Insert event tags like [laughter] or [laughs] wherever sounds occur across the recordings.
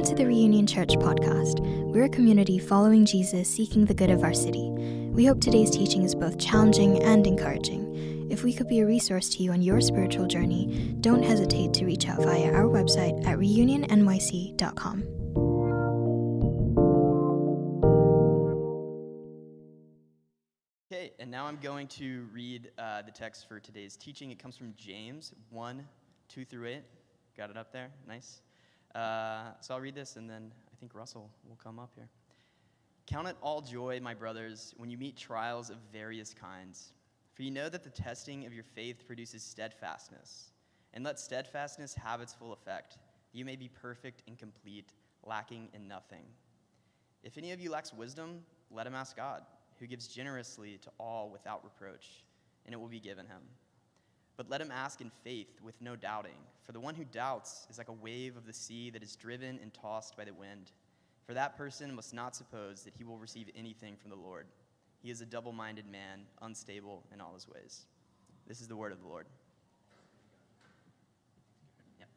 Welcome to the Reunion Church podcast. We're a community following Jesus, seeking the good of our city. We hope today's teaching is both challenging and encouraging. If we could be a resource to you on your spiritual journey, don't hesitate to reach out via our website at reunionnyc.com. Okay, and now I'm going to read uh, the text for today's teaching. It comes from James 1 2 through 8. Got it up there? Nice. Uh, so I'll read this and then I think Russell will come up here. Count it all joy, my brothers, when you meet trials of various kinds. For you know that the testing of your faith produces steadfastness. And let steadfastness have its full effect. You may be perfect and complete, lacking in nothing. If any of you lacks wisdom, let him ask God, who gives generously to all without reproach, and it will be given him. But let him ask in faith with no doubting, for the one who doubts is like a wave of the sea that is driven and tossed by the wind. For that person must not suppose that he will receive anything from the Lord. He is a double minded man, unstable in all his ways. This is the word of the Lord. Yep.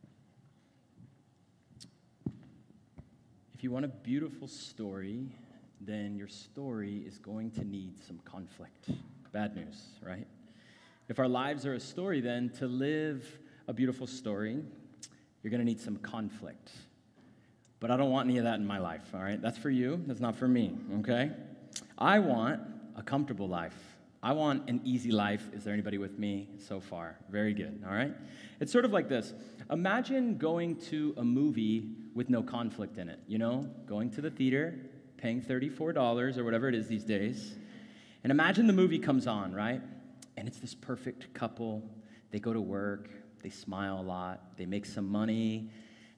If you want a beautiful story, then your story is going to need some conflict. Bad news, right? If our lives are a story, then to live a beautiful story, you're going to need some conflict. But I don't want any of that in my life, all right? That's for you, that's not for me, okay? I want a comfortable life. I want an easy life. Is there anybody with me so far? Very good, all right? It's sort of like this Imagine going to a movie with no conflict in it, you know? Going to the theater, paying $34 or whatever it is these days. And imagine the movie comes on, right? And it's this perfect couple. They go to work, they smile a lot, they make some money.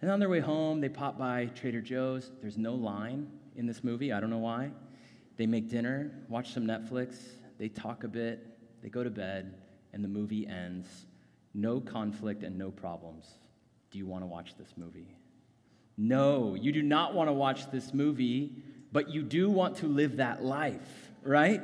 And on their way home, they pop by Trader Joe's. There's no line in this movie, I don't know why. They make dinner, watch some Netflix, they talk a bit, they go to bed, and the movie ends. No conflict and no problems. Do you want to watch this movie? No, you do not want to watch this movie, but you do want to live that life, right?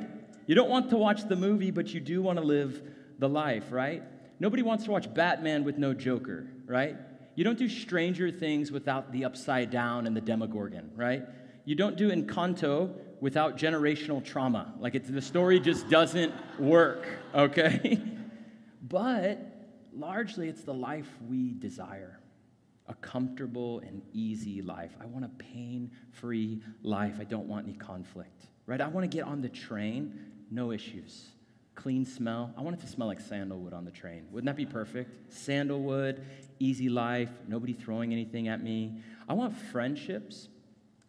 You don't want to watch the movie, but you do want to live the life, right? Nobody wants to watch Batman with no Joker, right? You don't do Stranger Things without the Upside Down and the Demogorgon, right? You don't do Encanto without generational trauma. Like it's, the story just doesn't work, okay? [laughs] but largely, it's the life we desire a comfortable and easy life. I want a pain free life. I don't want any conflict, right? I want to get on the train no issues. Clean smell. I want it to smell like sandalwood on the train. Wouldn't that be perfect? Sandalwood, easy life, nobody throwing anything at me. I want friendships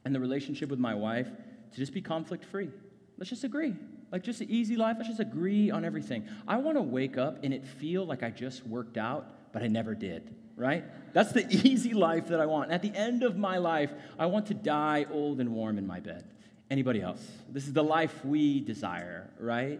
and the relationship with my wife to just be conflict free. Let's just agree. Like just an easy life, let's just agree on everything. I want to wake up and it feel like I just worked out, but I never did, right? That's the [laughs] easy life that I want. At the end of my life, I want to die old and warm in my bed. Anybody else? This is the life we desire, right?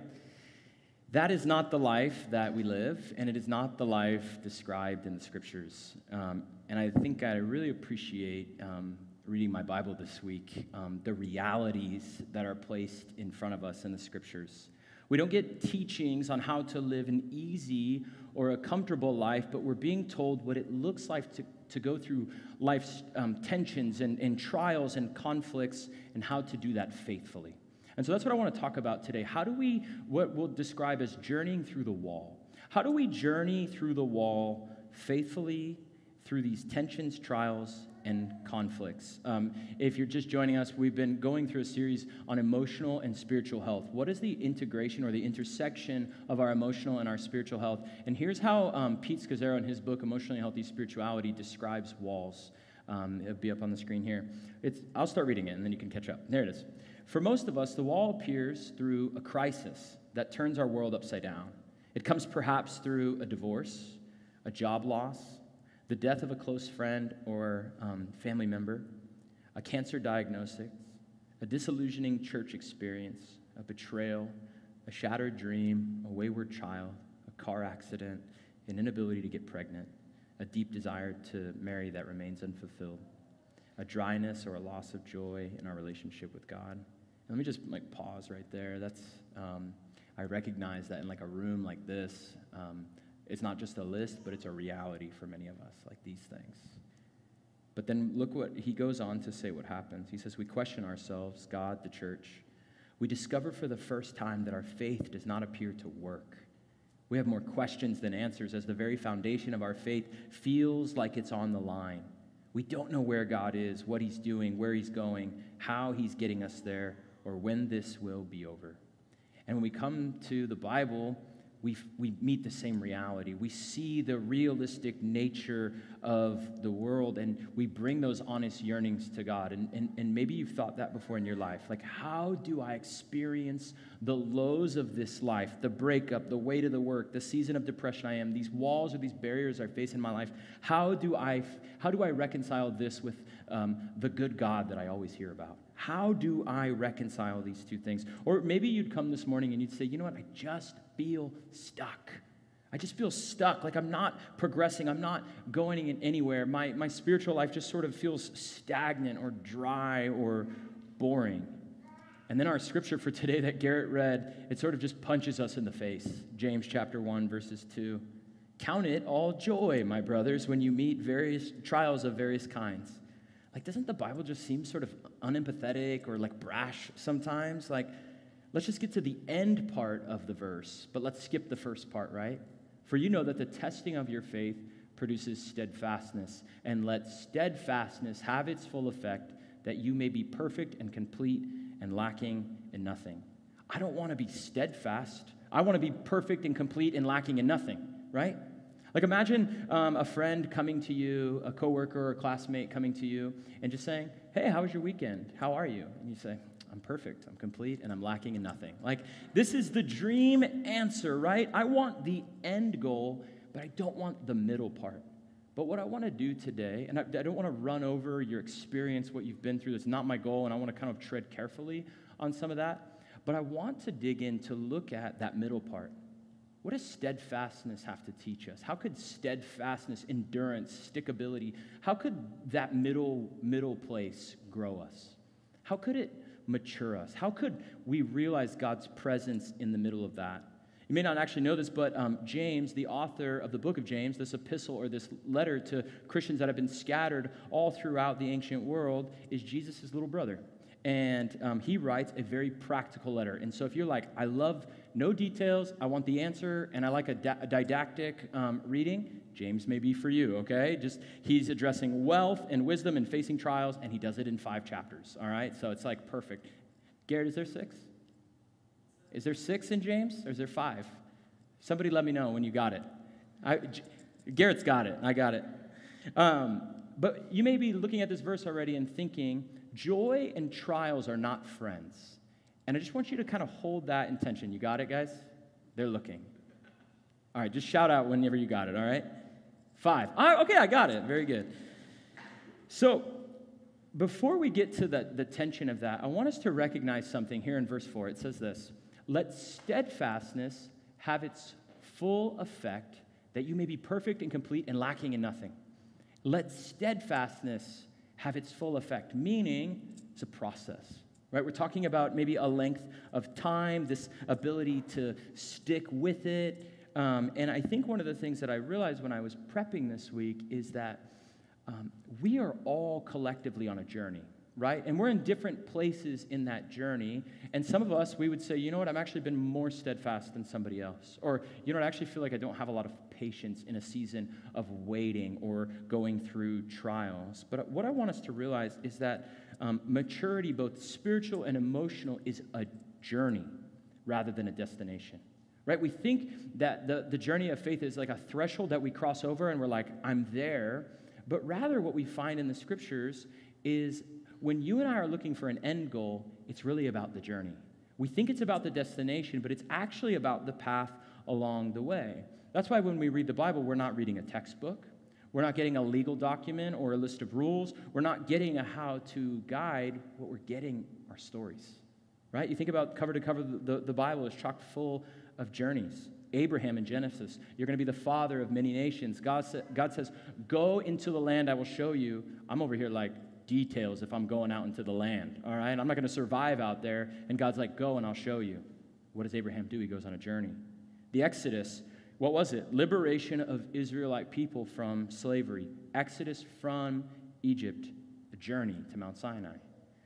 That is not the life that we live, and it is not the life described in the scriptures. Um, and I think I really appreciate um, reading my Bible this week, um, the realities that are placed in front of us in the scriptures. We don't get teachings on how to live an easy or a comfortable life, but we're being told what it looks like to, to go through life's um, tensions and, and trials and conflicts and how to do that faithfully. And so that's what I want to talk about today. How do we, what we'll describe as journeying through the wall? How do we journey through the wall faithfully through these tensions, trials, and conflicts. Um, if you're just joining us, we've been going through a series on emotional and spiritual health. What is the integration or the intersection of our emotional and our spiritual health? And here's how um, Pete Scazzero, in his book, Emotionally Healthy Spirituality, describes walls. Um, it'll be up on the screen here. It's, I'll start reading it and then you can catch up. There it is. For most of us, the wall appears through a crisis that turns our world upside down. It comes perhaps through a divorce, a job loss, the death of a close friend or um, family member, a cancer diagnosis, a disillusioning church experience, a betrayal, a shattered dream, a wayward child, a car accident, an inability to get pregnant, a deep desire to marry that remains unfulfilled, a dryness or a loss of joy in our relationship with God. Let me just like pause right there. That's um, I recognize that in like a room like this, um, it's not just a list, but it's a reality for many of us, like these things. But then look what he goes on to say what happens. He says, We question ourselves, God, the church. We discover for the first time that our faith does not appear to work. We have more questions than answers as the very foundation of our faith feels like it's on the line. We don't know where God is, what he's doing, where he's going, how he's getting us there, or when this will be over. And when we come to the Bible, we, we meet the same reality. We see the realistic nature of the world and we bring those honest yearnings to God. And, and, and maybe you've thought that before in your life. Like, how do I experience the lows of this life, the breakup, the weight of the work, the season of depression I am, these walls or these barriers I face in my life? How do I, how do I reconcile this with um, the good God that I always hear about? How do I reconcile these two things? Or maybe you'd come this morning and you'd say, you know what, I just feel stuck. I just feel stuck, like I'm not progressing, I'm not going anywhere. My, my spiritual life just sort of feels stagnant or dry or boring. And then our scripture for today that Garrett read, it sort of just punches us in the face. James chapter 1, verses 2. Count it all joy, my brothers, when you meet various trials of various kinds like, doesn't the Bible just seem sort of unempathetic or like brash sometimes? Like, let's just get to the end part of the verse, but let's skip the first part, right? For you know that the testing of your faith produces steadfastness, and let steadfastness have its full effect, that you may be perfect and complete and lacking in nothing. I don't want to be steadfast. I want to be perfect and complete and lacking in nothing, right? Like imagine um, a friend coming to you, a coworker or a classmate coming to you, and just saying, "Hey, how was your weekend? How are you?" And you say, "I'm perfect. I'm complete, and I'm lacking in nothing." Like this is the dream answer, right? I want the end goal, but I don't want the middle part. But what I want to do today, and I, I don't want to run over your experience, what you've been through. That's not my goal, and I want to kind of tread carefully on some of that. But I want to dig in to look at that middle part what does steadfastness have to teach us? How could steadfastness, endurance, stickability, how could that middle, middle place grow us? How could it mature us? How could we realize God's presence in the middle of that? You may not actually know this, but um, James, the author of the book of James, this epistle or this letter to Christians that have been scattered all throughout the ancient world, is Jesus' little brother. And um, he writes a very practical letter. And so if you're like, I love no details. I want the answer, and I like a, da- a didactic um, reading. James may be for you, okay? Just he's addressing wealth and wisdom and facing trials, and he does it in five chapters, all right? So it's like perfect. Garrett, is there six? Is there six in James, or is there five? Somebody let me know when you got it. I, J- Garrett's got it. I got it. Um, but you may be looking at this verse already and thinking, joy and trials are not friends. And I just want you to kind of hold that intention. You got it, guys? They're looking. All right, just shout out whenever you got it, all right? Five. All right, okay, I got it. Very good. So, before we get to the, the tension of that, I want us to recognize something here in verse 4. It says this Let steadfastness have its full effect, that you may be perfect and complete and lacking in nothing. Let steadfastness have its full effect, meaning it's a process right? We're talking about maybe a length of time, this ability to stick with it. Um, and I think one of the things that I realized when I was prepping this week is that um, we are all collectively on a journey, right? And we're in different places in that journey. And some of us, we would say, you know what, I've actually been more steadfast than somebody else. Or, you know what, I actually feel like I don't have a lot of patience in a season of waiting or going through trials. But what I want us to realize is that um, maturity, both spiritual and emotional, is a journey rather than a destination. Right? We think that the, the journey of faith is like a threshold that we cross over and we're like, I'm there. But rather, what we find in the scriptures is when you and I are looking for an end goal, it's really about the journey. We think it's about the destination, but it's actually about the path along the way. That's why when we read the Bible, we're not reading a textbook. We're not getting a legal document or a list of rules. We're not getting a how to guide. What we're getting are stories, right? You think about cover to cover, the, the Bible is chock full of journeys. Abraham in Genesis, you're going to be the father of many nations. God, sa- God says, Go into the land I will show you. I'm over here like, details if I'm going out into the land, all right? I'm not going to survive out there. And God's like, Go and I'll show you. What does Abraham do? He goes on a journey. The Exodus, what was it? Liberation of Israelite people from slavery. Exodus from Egypt, a journey to Mount Sinai.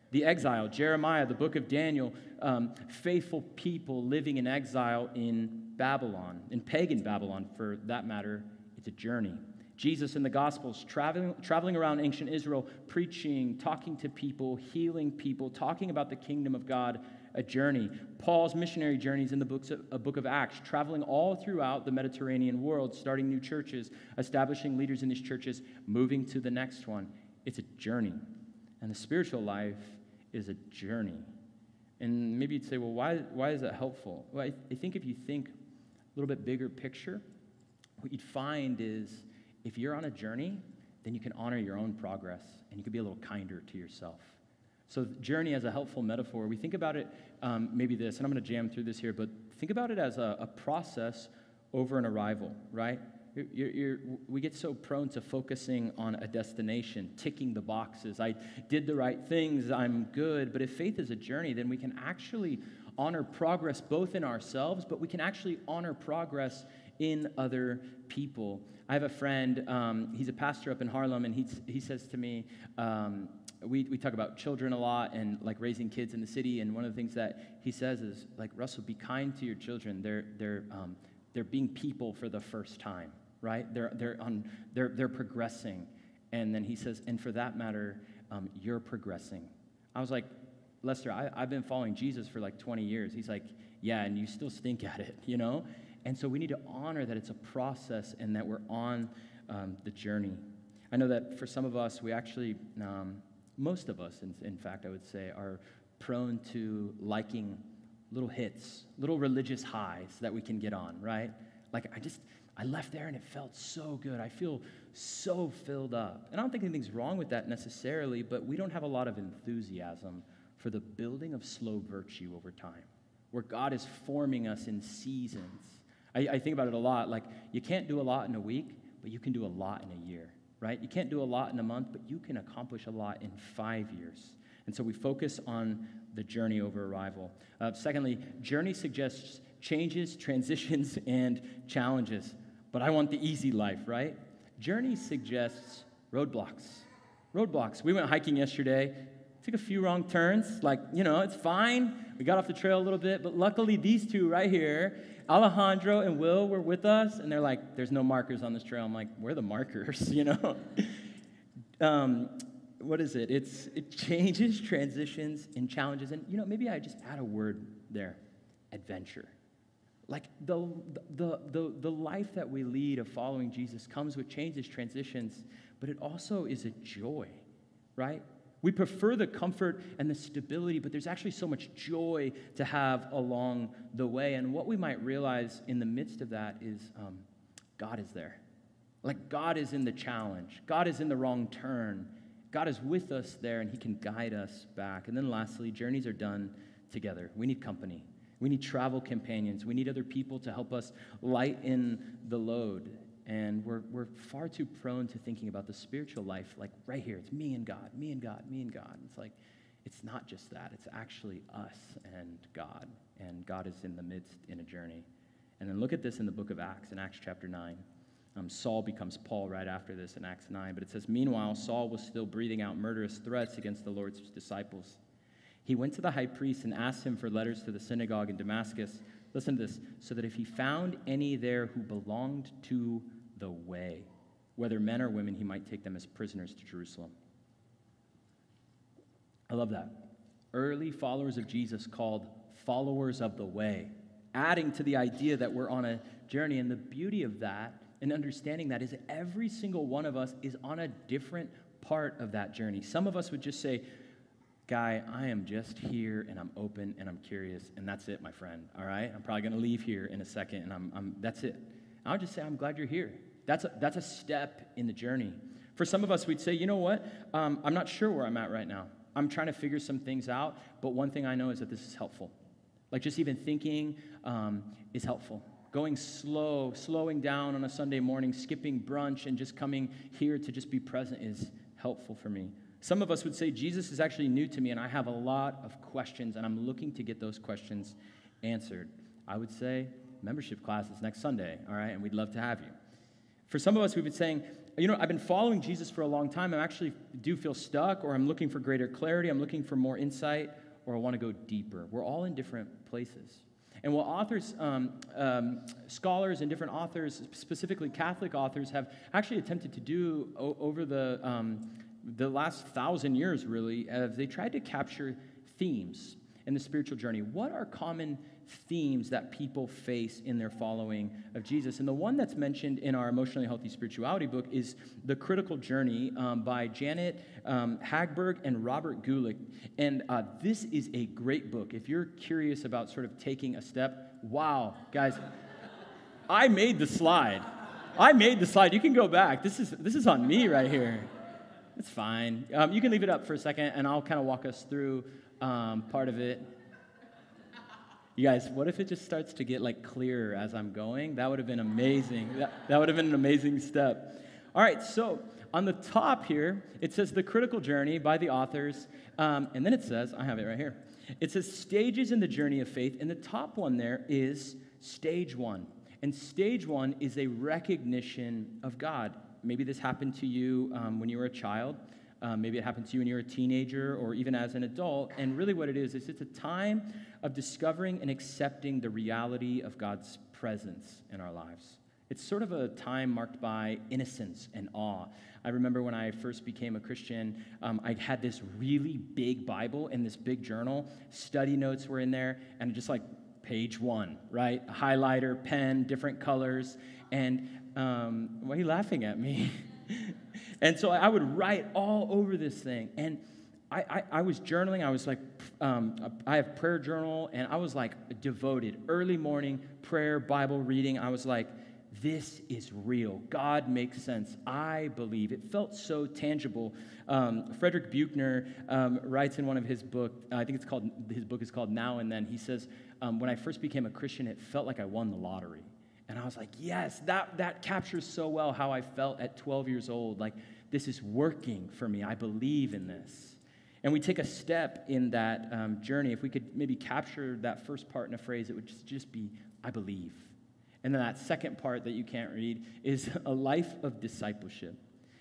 The exile, Jeremiah, the book of Daniel, um, faithful people living in exile in Babylon, in pagan Babylon for that matter, it's a journey. Jesus in the Gospels, traveling, traveling around ancient Israel, preaching, talking to people, healing people, talking about the kingdom of God, a journey. Paul's missionary journeys in the books of, a book of Acts, traveling all throughout the Mediterranean world, starting new churches, establishing leaders in these churches, moving to the next one. It's a journey. And the spiritual life is a journey. And maybe you'd say, well, why, why is that helpful? Well, I, I think if you think a little bit bigger picture, what you'd find is if you're on a journey, then you can honor your own progress and you can be a little kinder to yourself. So, journey as a helpful metaphor, we think about it um, maybe this, and I'm going to jam through this here, but think about it as a, a process over an arrival, right? You're, you're, we get so prone to focusing on a destination, ticking the boxes. I did the right things, I'm good. But if faith is a journey, then we can actually honor progress both in ourselves, but we can actually honor progress in other people. I have a friend, um, he's a pastor up in Harlem, and he, he says to me, um, we, we talk about children a lot and like raising kids in the city. And one of the things that he says is like, Russell, be kind to your children. They're, they're, um, they're being people for the first time, right? They're, they're, on, they're, they're progressing. And then he says, and for that matter, um, you're progressing. I was like, Lester, I, I've been following Jesus for like 20 years. He's like, yeah, and you still stink at it, you know? And so we need to honor that it's a process and that we're on um, the journey. I know that for some of us, we actually, um, most of us, in, in fact, I would say, are prone to liking little hits, little religious highs that we can get on, right? Like, I just, I left there and it felt so good. I feel so filled up. And I don't think anything's wrong with that necessarily, but we don't have a lot of enthusiasm for the building of slow virtue over time, where God is forming us in seasons I, I think about it a lot. Like, you can't do a lot in a week, but you can do a lot in a year, right? You can't do a lot in a month, but you can accomplish a lot in five years. And so we focus on the journey over arrival. Uh, secondly, journey suggests changes, [laughs] transitions, and challenges. But I want the easy life, right? Journey suggests roadblocks. Roadblocks. We went hiking yesterday, took a few wrong turns. Like, you know, it's fine. We got off the trail a little bit, but luckily these two right here Alejandro and Will were with us, and they're like, there's no markers on this trail. I'm like, where are the markers, [laughs] you know? um, what is it? It's, it changes, transitions, and challenges. And, you know, maybe I just add a word there adventure. Like the, the, the, the life that we lead of following Jesus comes with changes, transitions, but it also is a joy, right? We prefer the comfort and the stability, but there's actually so much joy to have along the way. And what we might realize in the midst of that is um, God is there. Like God is in the challenge, God is in the wrong turn. God is with us there, and He can guide us back. And then lastly, journeys are done together. We need company. We need travel companions. We need other people to help us lighten the load. And we're, we're far too prone to thinking about the spiritual life like right here. It's me and God, me and God, me and God. It's like, it's not just that, it's actually us and God. And God is in the midst in a journey. And then look at this in the book of Acts, in Acts chapter 9. Um, Saul becomes Paul right after this in Acts 9. But it says, Meanwhile, Saul was still breathing out murderous threats against the Lord's disciples. He went to the high priest and asked him for letters to the synagogue in Damascus. Listen to this so that if he found any there who belonged to the way. Whether men or women, he might take them as prisoners to Jerusalem. I love that. Early followers of Jesus called followers of the way, adding to the idea that we're on a journey. And the beauty of that and understanding that is every single one of us is on a different part of that journey. Some of us would just say, Guy, I am just here and I'm open and I'm curious, and that's it, my friend. All right? I'm probably going to leave here in a second, and I'm, I'm that's it. I'll just say, I'm glad you're here. That's a, that's a step in the journey. For some of us, we'd say, you know what? Um, I'm not sure where I'm at right now. I'm trying to figure some things out, but one thing I know is that this is helpful. Like just even thinking um, is helpful. Going slow, slowing down on a Sunday morning, skipping brunch, and just coming here to just be present is helpful for me. Some of us would say, Jesus is actually new to me, and I have a lot of questions, and I'm looking to get those questions answered. I would say, membership class is next Sunday, all right, and we'd love to have you. For some of us, we've been saying, you know, I've been following Jesus for a long time. I actually do feel stuck, or I'm looking for greater clarity. I'm looking for more insight, or I want to go deeper. We're all in different places. And while authors, um, um, scholars, and different authors, specifically Catholic authors, have actually attempted to do o- over the, um, the last thousand years, really, have they tried to capture themes in the spiritual journey. What are common themes that people face in their following of Jesus. And the one that's mentioned in our Emotionally Healthy Spirituality book is The Critical Journey um, by Janet um, Hagberg and Robert Guelich. And uh, this is a great book. If you're curious about sort of taking a step, wow, guys, I made the slide. I made the slide. You can go back. This is, this is on me right here. It's fine. Um, you can leave it up for a second, and I'll kind of walk us through um, part of it. You guys, what if it just starts to get like clearer as I'm going? That would have been amazing. That, that would have been an amazing step. All right, so on the top here, it says The Critical Journey by the authors. Um, and then it says, I have it right here. It says Stages in the Journey of Faith. And the top one there is Stage One. And stage one is a recognition of God. Maybe this happened to you um, when you were a child. Um, maybe it happened to you when you were a teenager or even as an adult. And really, what it is, is it's a time of discovering and accepting the reality of God's presence in our lives. It's sort of a time marked by innocence and awe. I remember when I first became a Christian, um, I had this really big Bible and this big journal. Study notes were in there, and just like page one, right? A highlighter, pen, different colors. And um, why are you laughing at me? [laughs] And so I would write all over this thing. And I, I, I was journaling. I was like, um, I have prayer journal, and I was like devoted. Early morning prayer, Bible reading. I was like, this is real. God makes sense. I believe. It felt so tangible. Um, Frederick Buechner um, writes in one of his book. I think it's called. His book is called Now and Then. He says, um, "When I first became a Christian, it felt like I won the lottery." And I was like, yes, that, that captures so well how I felt at 12 years old. Like, this is working for me. I believe in this. And we take a step in that um, journey. If we could maybe capture that first part in a phrase, it would just, just be, I believe. And then that second part that you can't read is a life of discipleship.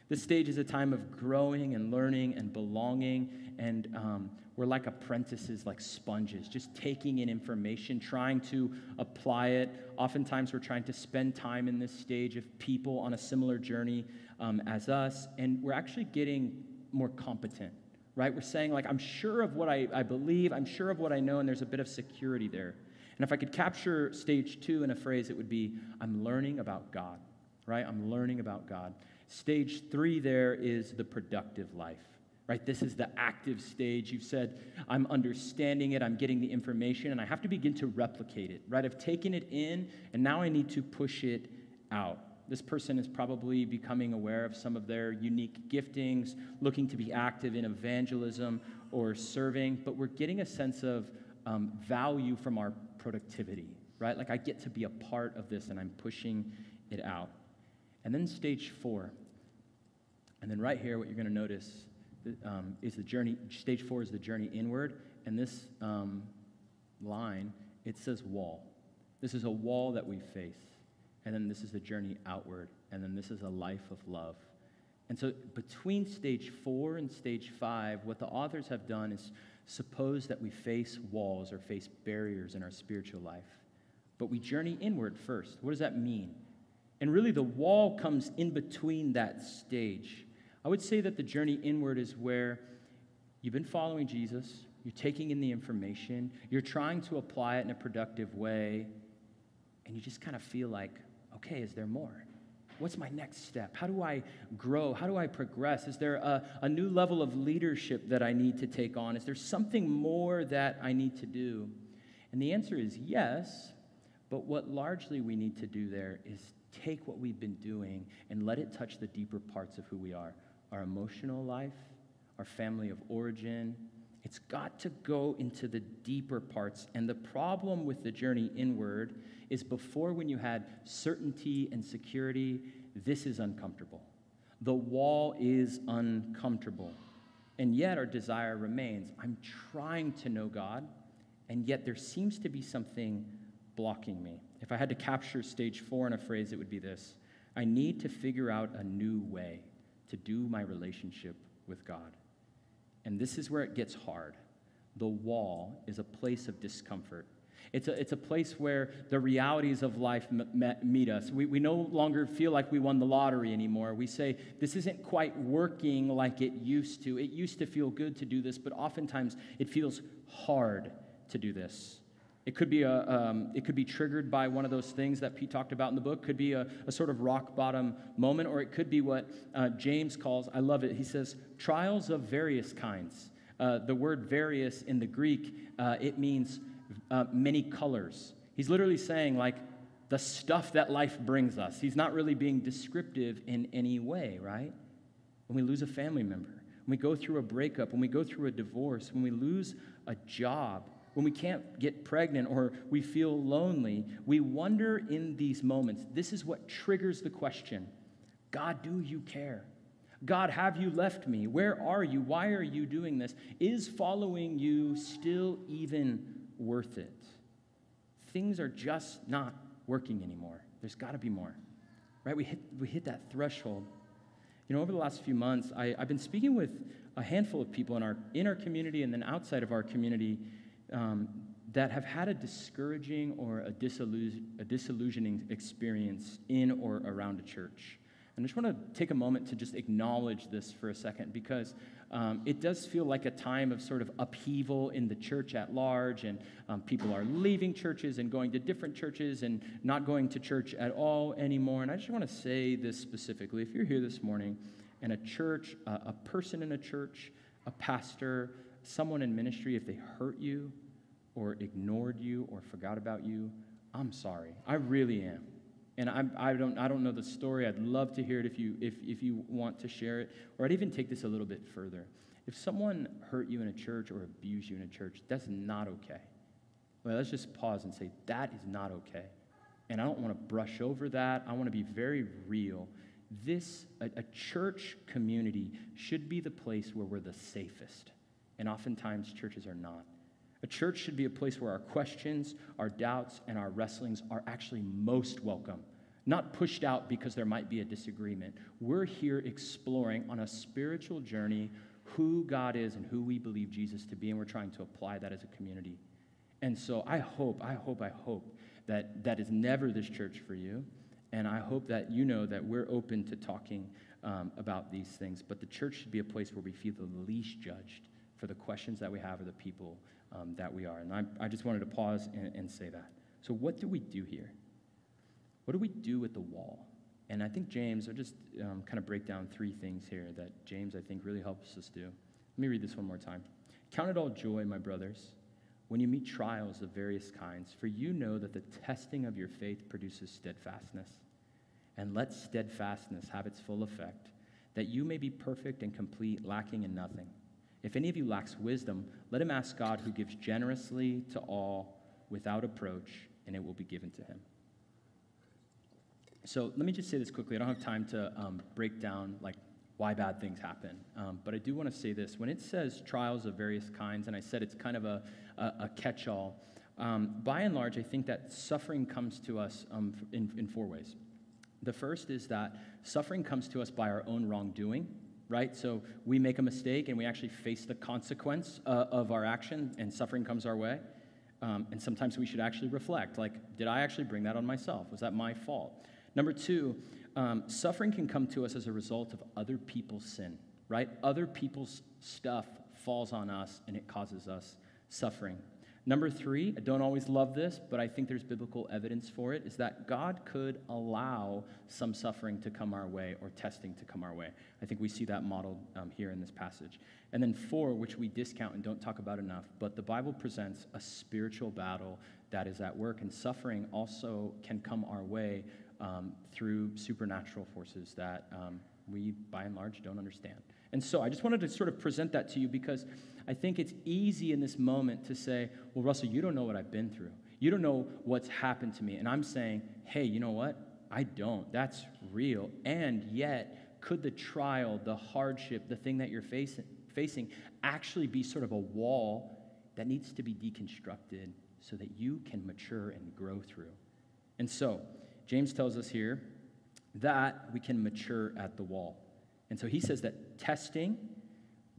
This stage is a time of growing and learning and belonging and um, we're like apprentices, like sponges, just taking in information, trying to apply it. Oftentimes, we're trying to spend time in this stage of people on a similar journey um, as us, and we're actually getting more competent, right? We're saying, like, I'm sure of what I, I believe, I'm sure of what I know, and there's a bit of security there. And if I could capture stage two in a phrase, it would be, I'm learning about God, right? I'm learning about God. Stage three there is the productive life right? This is the active stage. You've said, I'm understanding it, I'm getting the information, and I have to begin to replicate it, right? I've taken it in, and now I need to push it out. This person is probably becoming aware of some of their unique giftings, looking to be active in evangelism or serving, but we're getting a sense of um, value from our productivity, right? Like I get to be a part of this and I'm pushing it out. And then stage four. And then right here, what you're going to notice um, is the journey, stage four is the journey inward. And this um, line, it says wall. This is a wall that we face. And then this is the journey outward. And then this is a life of love. And so between stage four and stage five, what the authors have done is suppose that we face walls or face barriers in our spiritual life. But we journey inward first. What does that mean? And really, the wall comes in between that stage. I would say that the journey inward is where you've been following Jesus, you're taking in the information, you're trying to apply it in a productive way, and you just kind of feel like, okay, is there more? What's my next step? How do I grow? How do I progress? Is there a, a new level of leadership that I need to take on? Is there something more that I need to do? And the answer is yes, but what largely we need to do there is take what we've been doing and let it touch the deeper parts of who we are our emotional life, our family of origin. It's got to go into the deeper parts. And the problem with the journey inward is before, when you had certainty and security, this is uncomfortable. The wall is uncomfortable. And yet, our desire remains. I'm trying to know God, and yet there seems to be something blocking me. If I had to capture stage four in a phrase, it would be this I need to figure out a new way to do my relationship with God. And this is where it gets hard. The wall is a place of discomfort. It's a, it's a place where the realities of life m- meet us. We, we no longer feel like we won the lottery anymore. We say, this isn't quite working like it used to. It used to feel good to do this, but oftentimes it feels hard to do this. It could be, a, um, it could be triggered by one of those things that Pete talked about in the book. Could be a, a sort of rock bottom moment, or it could be what uh, James calls, I love it, he says, trials of various kinds. Uh, the word various in the Greek, uh, it means uh, many colors. He's literally saying, like, the stuff that life brings us. He's not really being descriptive in any way, right? When we lose a family member, when we go through a breakup, when we go through a divorce, when we lose a job, when we can't get pregnant or we feel lonely, we wonder in these moments. This is what triggers the question God, do you care? God, have you left me? Where are you? Why are you doing this? Is following you still even worth it? Things are just not working anymore. There's got to be more. Right? We hit, we hit that threshold. You know, over the last few months, I, I've been speaking with a handful of people in our, in our community and then outside of our community um, that have had a discouraging or a, a disillusioning experience in or around a church. And I just want to take a moment to just acknowledge this for a second because um, it does feel like a time of sort of upheaval in the church at large, and um, people are leaving churches and going to different churches and not going to church at all anymore. And I just want to say this specifically. If you're here this morning and a church, uh, a person in a church, a pastor, someone in ministry, if they hurt you or ignored you or forgot about you, I'm sorry. I really am. And I'm, I, don't, I don't know the story. I'd love to hear it if you, if, if you want to share it. Or I'd even take this a little bit further. If someone hurt you in a church or abused you in a church, that's not okay. Well, let's just pause and say, that is not okay. And I don't want to brush over that. I want to be very real. This, a, a church community should be the place where we're the safest. And oftentimes, churches are not. A church should be a place where our questions, our doubts, and our wrestlings are actually most welcome, not pushed out because there might be a disagreement. We're here exploring on a spiritual journey who God is and who we believe Jesus to be, and we're trying to apply that as a community. And so I hope, I hope, I hope that that is never this church for you. And I hope that you know that we're open to talking um, about these things. But the church should be a place where we feel the least judged for the questions that we have or the people um, that we are. And I, I just wanted to pause and, and say that. So, what do we do here? What do we do with the wall? And I think James, I'll just um, kind of break down three things here that James, I think, really helps us do. Let me read this one more time. Count it all joy, my brothers, when you meet trials of various kinds, for you know that the testing of your faith produces steadfastness. And let steadfastness have its full effect, that you may be perfect and complete, lacking in nothing. If any of you lacks wisdom, let him ask God who gives generously to all without approach, and it will be given to him. So let me just say this quickly. I don't have time to um, break down like why bad things happen, um, but I do want to say this. When it says trials of various kinds, and I said it's kind of a, a, a catch-all, um, by and large, I think that suffering comes to us um, in, in four ways. The first is that suffering comes to us by our own wrongdoing right? So we make a mistake and we actually face the consequence uh, of our action, and suffering comes our way. Um, and sometimes we should actually reflect like, did I actually bring that on myself? Was that my fault? Number two, um, suffering can come to us as a result of other people's sin, right? Other people's stuff falls on us and it causes us suffering. Number three, I don't always love this, but I think there's biblical evidence for it, is that God could allow some suffering to come our way or testing to come our way. I think we see that modeled um, here in this passage. And then four, which we discount and don't talk about enough, but the Bible presents a spiritual battle that is at work, and suffering also can come our way um, through supernatural forces that um, we, by and large, don't understand. And so I just wanted to sort of present that to you because I think it's easy in this moment to say, well, Russell, you don't know what I've been through. You don't know what's happened to me. And I'm saying, hey, you know what? I don't. That's real. And yet, could the trial, the hardship, the thing that you're facing, facing actually be sort of a wall that needs to be deconstructed so that you can mature and grow through? And so, James tells us here that we can mature at the wall. And so he says that testing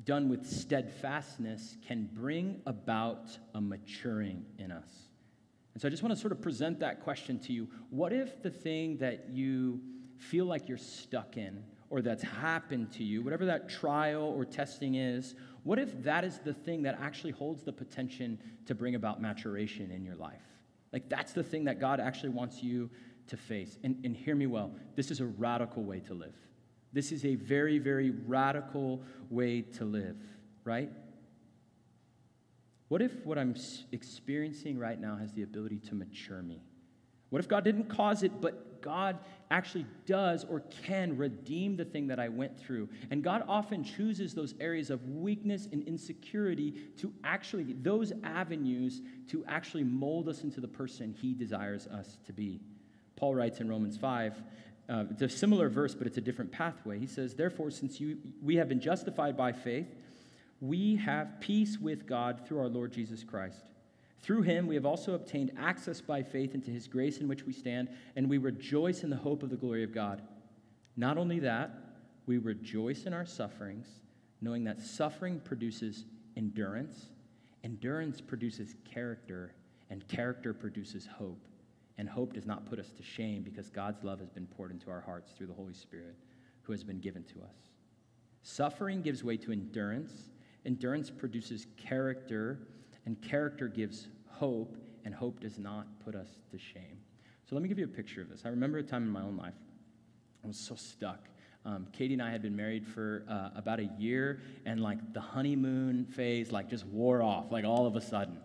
done with steadfastness can bring about a maturing in us. And so I just want to sort of present that question to you. What if the thing that you feel like you're stuck in or that's happened to you, whatever that trial or testing is, what if that is the thing that actually holds the potential to bring about maturation in your life? Like that's the thing that God actually wants you to face. And, and hear me well, this is a radical way to live. This is a very, very radical way to live, right? What if what I'm experiencing right now has the ability to mature me? What if God didn't cause it, but God actually does or can redeem the thing that I went through? And God often chooses those areas of weakness and insecurity to actually, those avenues to actually mold us into the person He desires us to be. Paul writes in Romans 5, uh, it's a similar verse, but it's a different pathway. He says, Therefore, since you, we have been justified by faith, we have peace with God through our Lord Jesus Christ. Through him, we have also obtained access by faith into his grace in which we stand, and we rejoice in the hope of the glory of God. Not only that, we rejoice in our sufferings, knowing that suffering produces endurance, endurance produces character, and character produces hope. And hope does not put us to shame because God's love has been poured into our hearts through the Holy Spirit who has been given to us. Suffering gives way to endurance, endurance produces character, and character gives hope, and hope does not put us to shame. So let me give you a picture of this. I remember a time in my own life I was so stuck. Um, Katie and I had been married for uh, about a year, and like the honeymoon phase, like just wore off, like all of a sudden.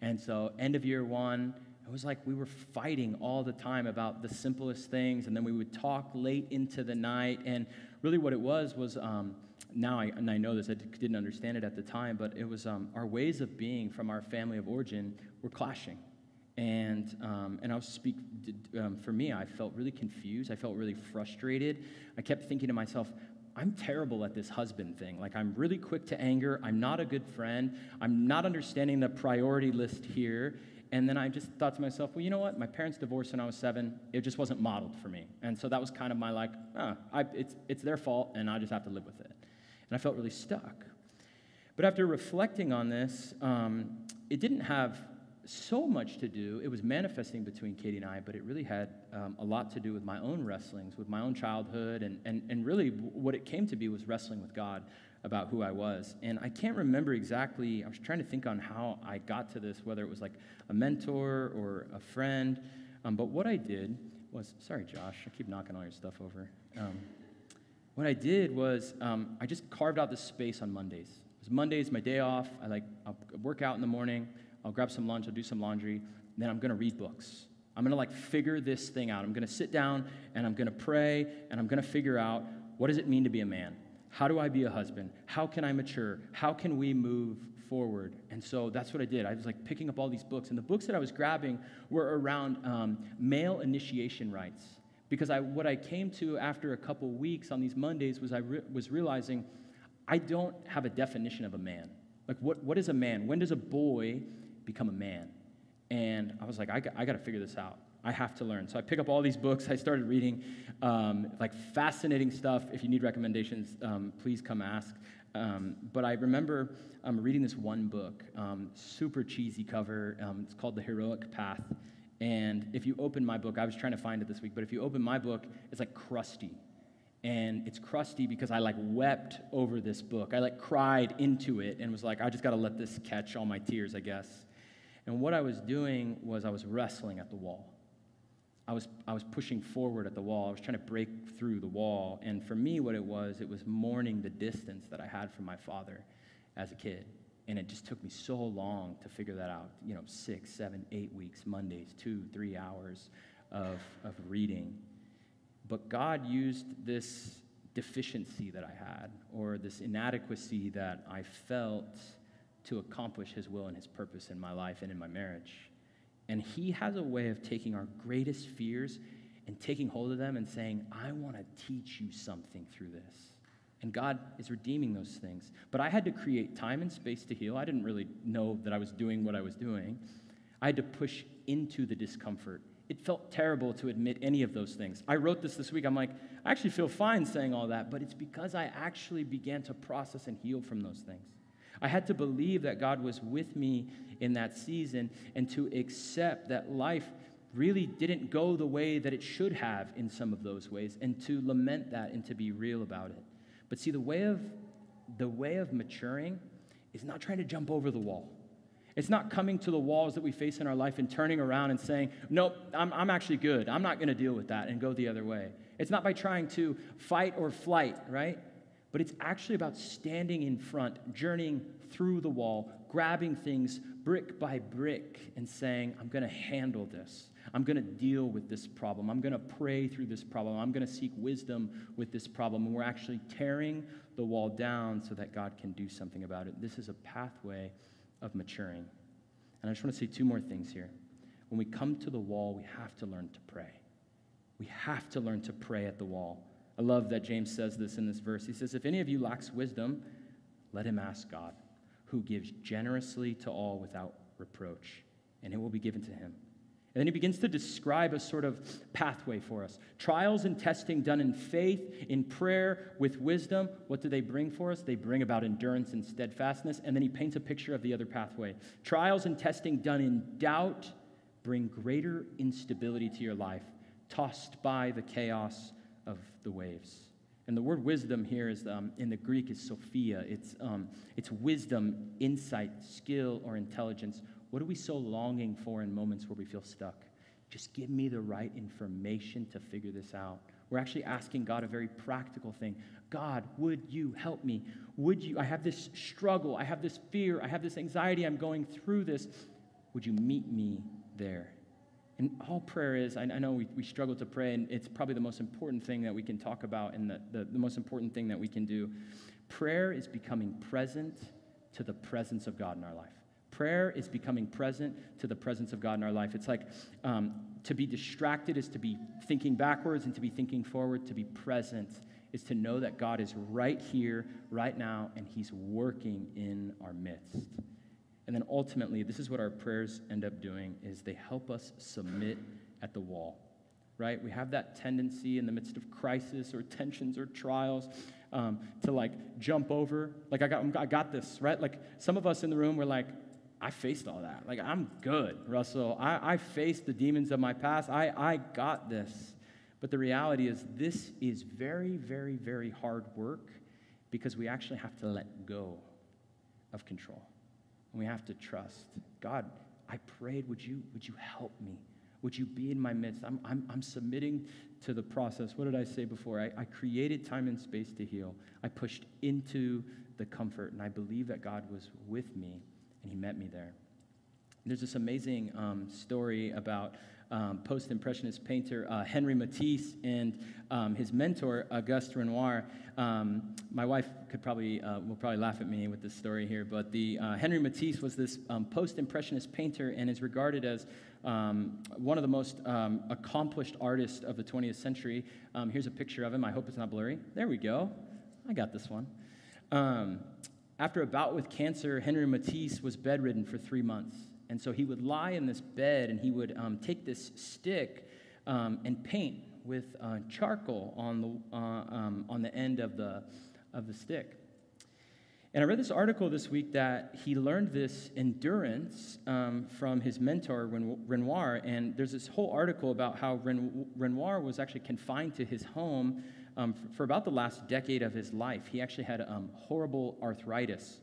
And so, end of year one, it was like we were fighting all the time about the simplest things, and then we would talk late into the night. And really, what it was was um, now I, and I know this, I didn't understand it at the time, but it was um, our ways of being from our family of origin were clashing. And, um, and I'll speak um, for me, I felt really confused. I felt really frustrated. I kept thinking to myself, I'm terrible at this husband thing. Like, I'm really quick to anger. I'm not a good friend. I'm not understanding the priority list here. And then I just thought to myself, well, you know what? My parents divorced when I was seven. It just wasn't modeled for me. And so that was kind of my like, oh, I, it's, it's their fault, and I just have to live with it. And I felt really stuck. But after reflecting on this, um, it didn't have so much to do. It was manifesting between Katie and I, but it really had um, a lot to do with my own wrestlings, with my own childhood, and, and, and really what it came to be was wrestling with God about who I was. And I can't remember exactly, I was trying to think on how I got to this, whether it was like a mentor or a friend. Um, but what I did was, sorry, Josh, I keep knocking all your stuff over. Um, what I did was um, I just carved out this space on Mondays. It was Mondays, my day off. I like, I'll work out in the morning, I'll grab some lunch, I'll do some laundry, then I'm gonna read books. I'm gonna like figure this thing out. I'm gonna sit down and I'm gonna pray and I'm gonna figure out what does it mean to be a man? How do I be a husband? How can I mature? How can we move forward? And so that's what I did. I was like picking up all these books, and the books that I was grabbing were around um, male initiation rites. Because I, what I came to after a couple weeks on these Mondays was I re- was realizing I don't have a definition of a man. Like, what, what is a man? When does a boy become a man? And I was like, I, I got to figure this out. I have to learn. So I pick up all these books. I started reading um, like fascinating stuff. If you need recommendations, um, please come ask. Um, but I remember um, reading this one book, um, super cheesy cover. Um, it's called The Heroic Path. And if you open my book, I was trying to find it this week, but if you open my book, it's like crusty. And it's crusty because I like wept over this book. I like cried into it and was like, I just got to let this catch all my tears, I guess. And what I was doing was I was wrestling at the wall. I was, I was pushing forward at the wall. I was trying to break through the wall. And for me, what it was, it was mourning the distance that I had from my father as a kid. And it just took me so long to figure that out. You know, six, seven, eight weeks, Mondays, two, three hours of, of reading. But God used this deficiency that I had, or this inadequacy that I felt, to accomplish His will and His purpose in my life and in my marriage. And He has a way of taking our greatest fears and taking hold of them and saying, I want to teach you something through this. And God is redeeming those things. But I had to create time and space to heal. I didn't really know that I was doing what I was doing. I had to push into the discomfort, it felt terrible to admit any of those things. I wrote this this week. I'm like, I actually feel fine saying all that, but it's because I actually began to process and heal from those things. I had to believe that God was with me in that season and to accept that life really didn't go the way that it should have in some of those ways and to lament that and to be real about it. But see the way of the way of maturing is not trying to jump over the wall. It's not coming to the walls that we face in our life and turning around and saying, Nope, I'm, I'm actually good. I'm not going to deal with that and go the other way. It's not by trying to fight or flight, right? But it's actually about standing in front, journeying through the wall, grabbing things brick by brick, and saying, I'm going to handle this. I'm going to deal with this problem. I'm going to pray through this problem. I'm going to seek wisdom with this problem. And we're actually tearing the wall down so that God can do something about it. This is a pathway of maturing. And I just want to say two more things here. When we come to the wall, we have to learn to pray. We have to learn to pray at the wall. I love that James says this in this verse. He says, If any of you lacks wisdom, let him ask God, who gives generously to all without reproach, and it will be given to him. And then he begins to describe a sort of pathway for us. Trials and testing done in faith, in prayer, with wisdom. What do they bring for us? They bring about endurance and steadfastness. And then he paints a picture of the other pathway. Trials and testing done in doubt bring greater instability to your life, tossed by the chaos of the waves. And the word wisdom here is um, in the Greek is Sophia. It's, um, it's wisdom, insight, skill, or intelligence what are we so longing for in moments where we feel stuck? Just give me the right information to figure this out. We're actually asking God a very practical thing. God, would you help me? Would you? I have this struggle. I have this fear. I have this anxiety. I'm going through this. Would you meet me there? And all prayer is, I, know we, we struggle to pray, and it's probably the most important thing that we can talk about and the, the, the most important thing that we can do. Prayer is becoming present to the presence of God in our life. Prayer is becoming present to the presence of God in our life. It's like um, to be distracted is to be thinking backwards, and to be thinking forward, to be present is to know that God is right here, right now, and He's working in our midst. And then ultimately, this is what our prayers end up doing is they help us submit at the wall. Right? We have that tendency in the midst of crisis or tensions or trials um, to like jump over. Like I got, I got this, right? Like some of us in the room, we're like, I faced all that. Like, I'm good, Russell. I, I faced the demons of my past. I, I got this. But the reality is, this is very, very, very hard work because we actually have to let go of control. And we have to trust. God, I prayed, would you, would you help me? Would you be in my midst? I'm, I'm, I'm submitting to the process. What did I say before? I, I created time and space to heal. I pushed into the comfort, and I believe that God was with me and he met me there. There's this amazing um, story about um, post impressionist painter uh, Henri Matisse and um, his mentor, Auguste Renoir. Um, my wife could probably, uh, will probably laugh at me with this story here, but the, uh, Henri Matisse was this um, post impressionist painter and is regarded as um, one of the most accomplished artists of the 20th century. here's a picture of him. I hope it's not blurry. There we go. I got this one. Um, after a bout with cancer, Henri Matisse was bedridden for three months. And so he would lie in this bed and he would um, take this stick um, and paint with uh, charcoal on the, uh, um, on the end of the, of the stick. And I read this article this week that he learned this endurance um, from his mentor, Renoir. And there's this whole article about how Renoir was actually confined to his home um, for, about the last decade of his life. He actually had um, horrible arthritis.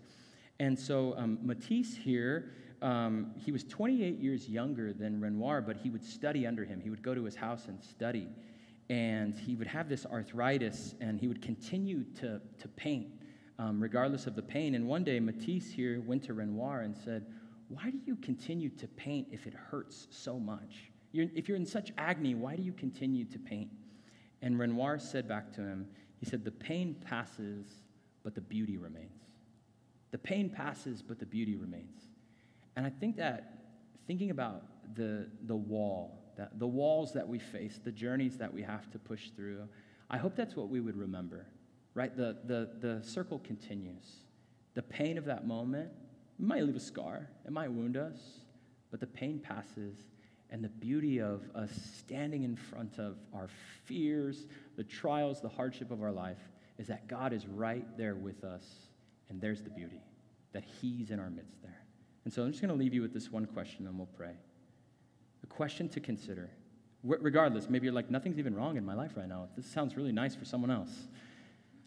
And so um, Matisse here, um, he was 28 years younger than Renoir, but he would study under him. He would go to his house and study. And he would have this arthritis, and he would continue to, to paint um, regardless of the pain. And one day, Matisse here went to Renoir and said, Why do you continue to paint if it hurts so much? You're, if you're in such agony, why do you continue to paint? And Renoir said back to him, he said, The pain passes, but the beauty remains. The pain passes, but the beauty remains. And I think that thinking about the, the wall, that, the walls that we face, the journeys that we have to push through, I hope that's what we would remember, right? The, the, the circle continues. The pain of that moment might leave a scar, it might wound us, but the pain passes and the beauty of us standing in front of our fears, the trials, the hardship of our life, is that God is right there with us. And there's the beauty, that He's in our midst there. And so I'm just going to leave you with this one question and we'll pray. A question to consider. Regardless, maybe you're like, nothing's even wrong in my life right now. This sounds really nice for someone else.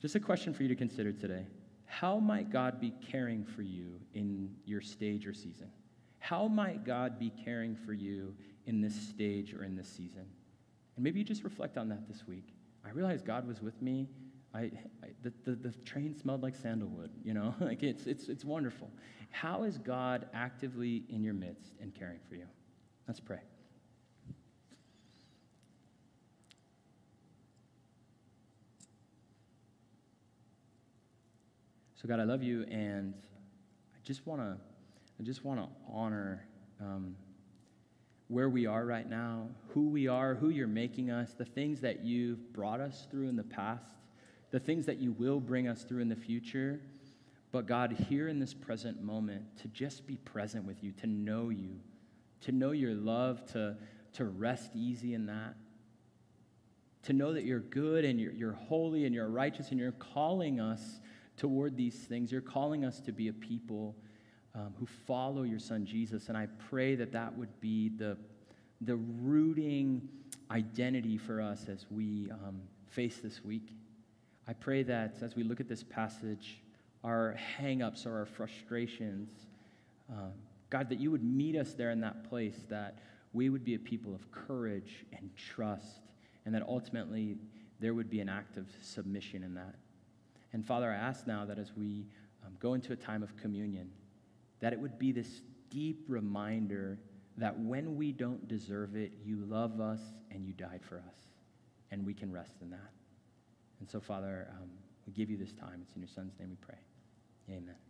Just a question for you to consider today. How might God be caring for you in your stage or season? How might God be caring for you in this stage or in this season? And maybe you just reflect on that this week. I realized God was with me. I, I the, the, the train smelled like sandalwood, you know? [laughs] like it's, it's, it's wonderful. How is God actively in your midst and caring for you? Let's pray. So God, I love you, and I just want to, I just want to honor um, where we are right now, who we are, who you're making us, the things that you've brought us through in the past, the things that you will bring us through in the future. But God, here in this present moment, to just be present with you, to know you, to know your love, to, to rest easy in that, to know that you're good and you're, you're holy and you're righteous and you're calling us toward these things. You're calling us to be a people um, who follow your son Jesus. And I pray that that would be the, the rooting identity for us as we um, face this week. I pray that as we look at this passage, our hangups or our frustrations, um, God, that you would meet us there in that place, that we would be a people of courage and trust, and that ultimately there would be an act of submission in that. And Father, I ask now that as we um, go into a time of communion, that it would be this deep reminder that when we don't deserve it, you love us and you died for us. And we can rest in that. And so, Father, um, we give you this time. It's in your Son's name we pray. Amen.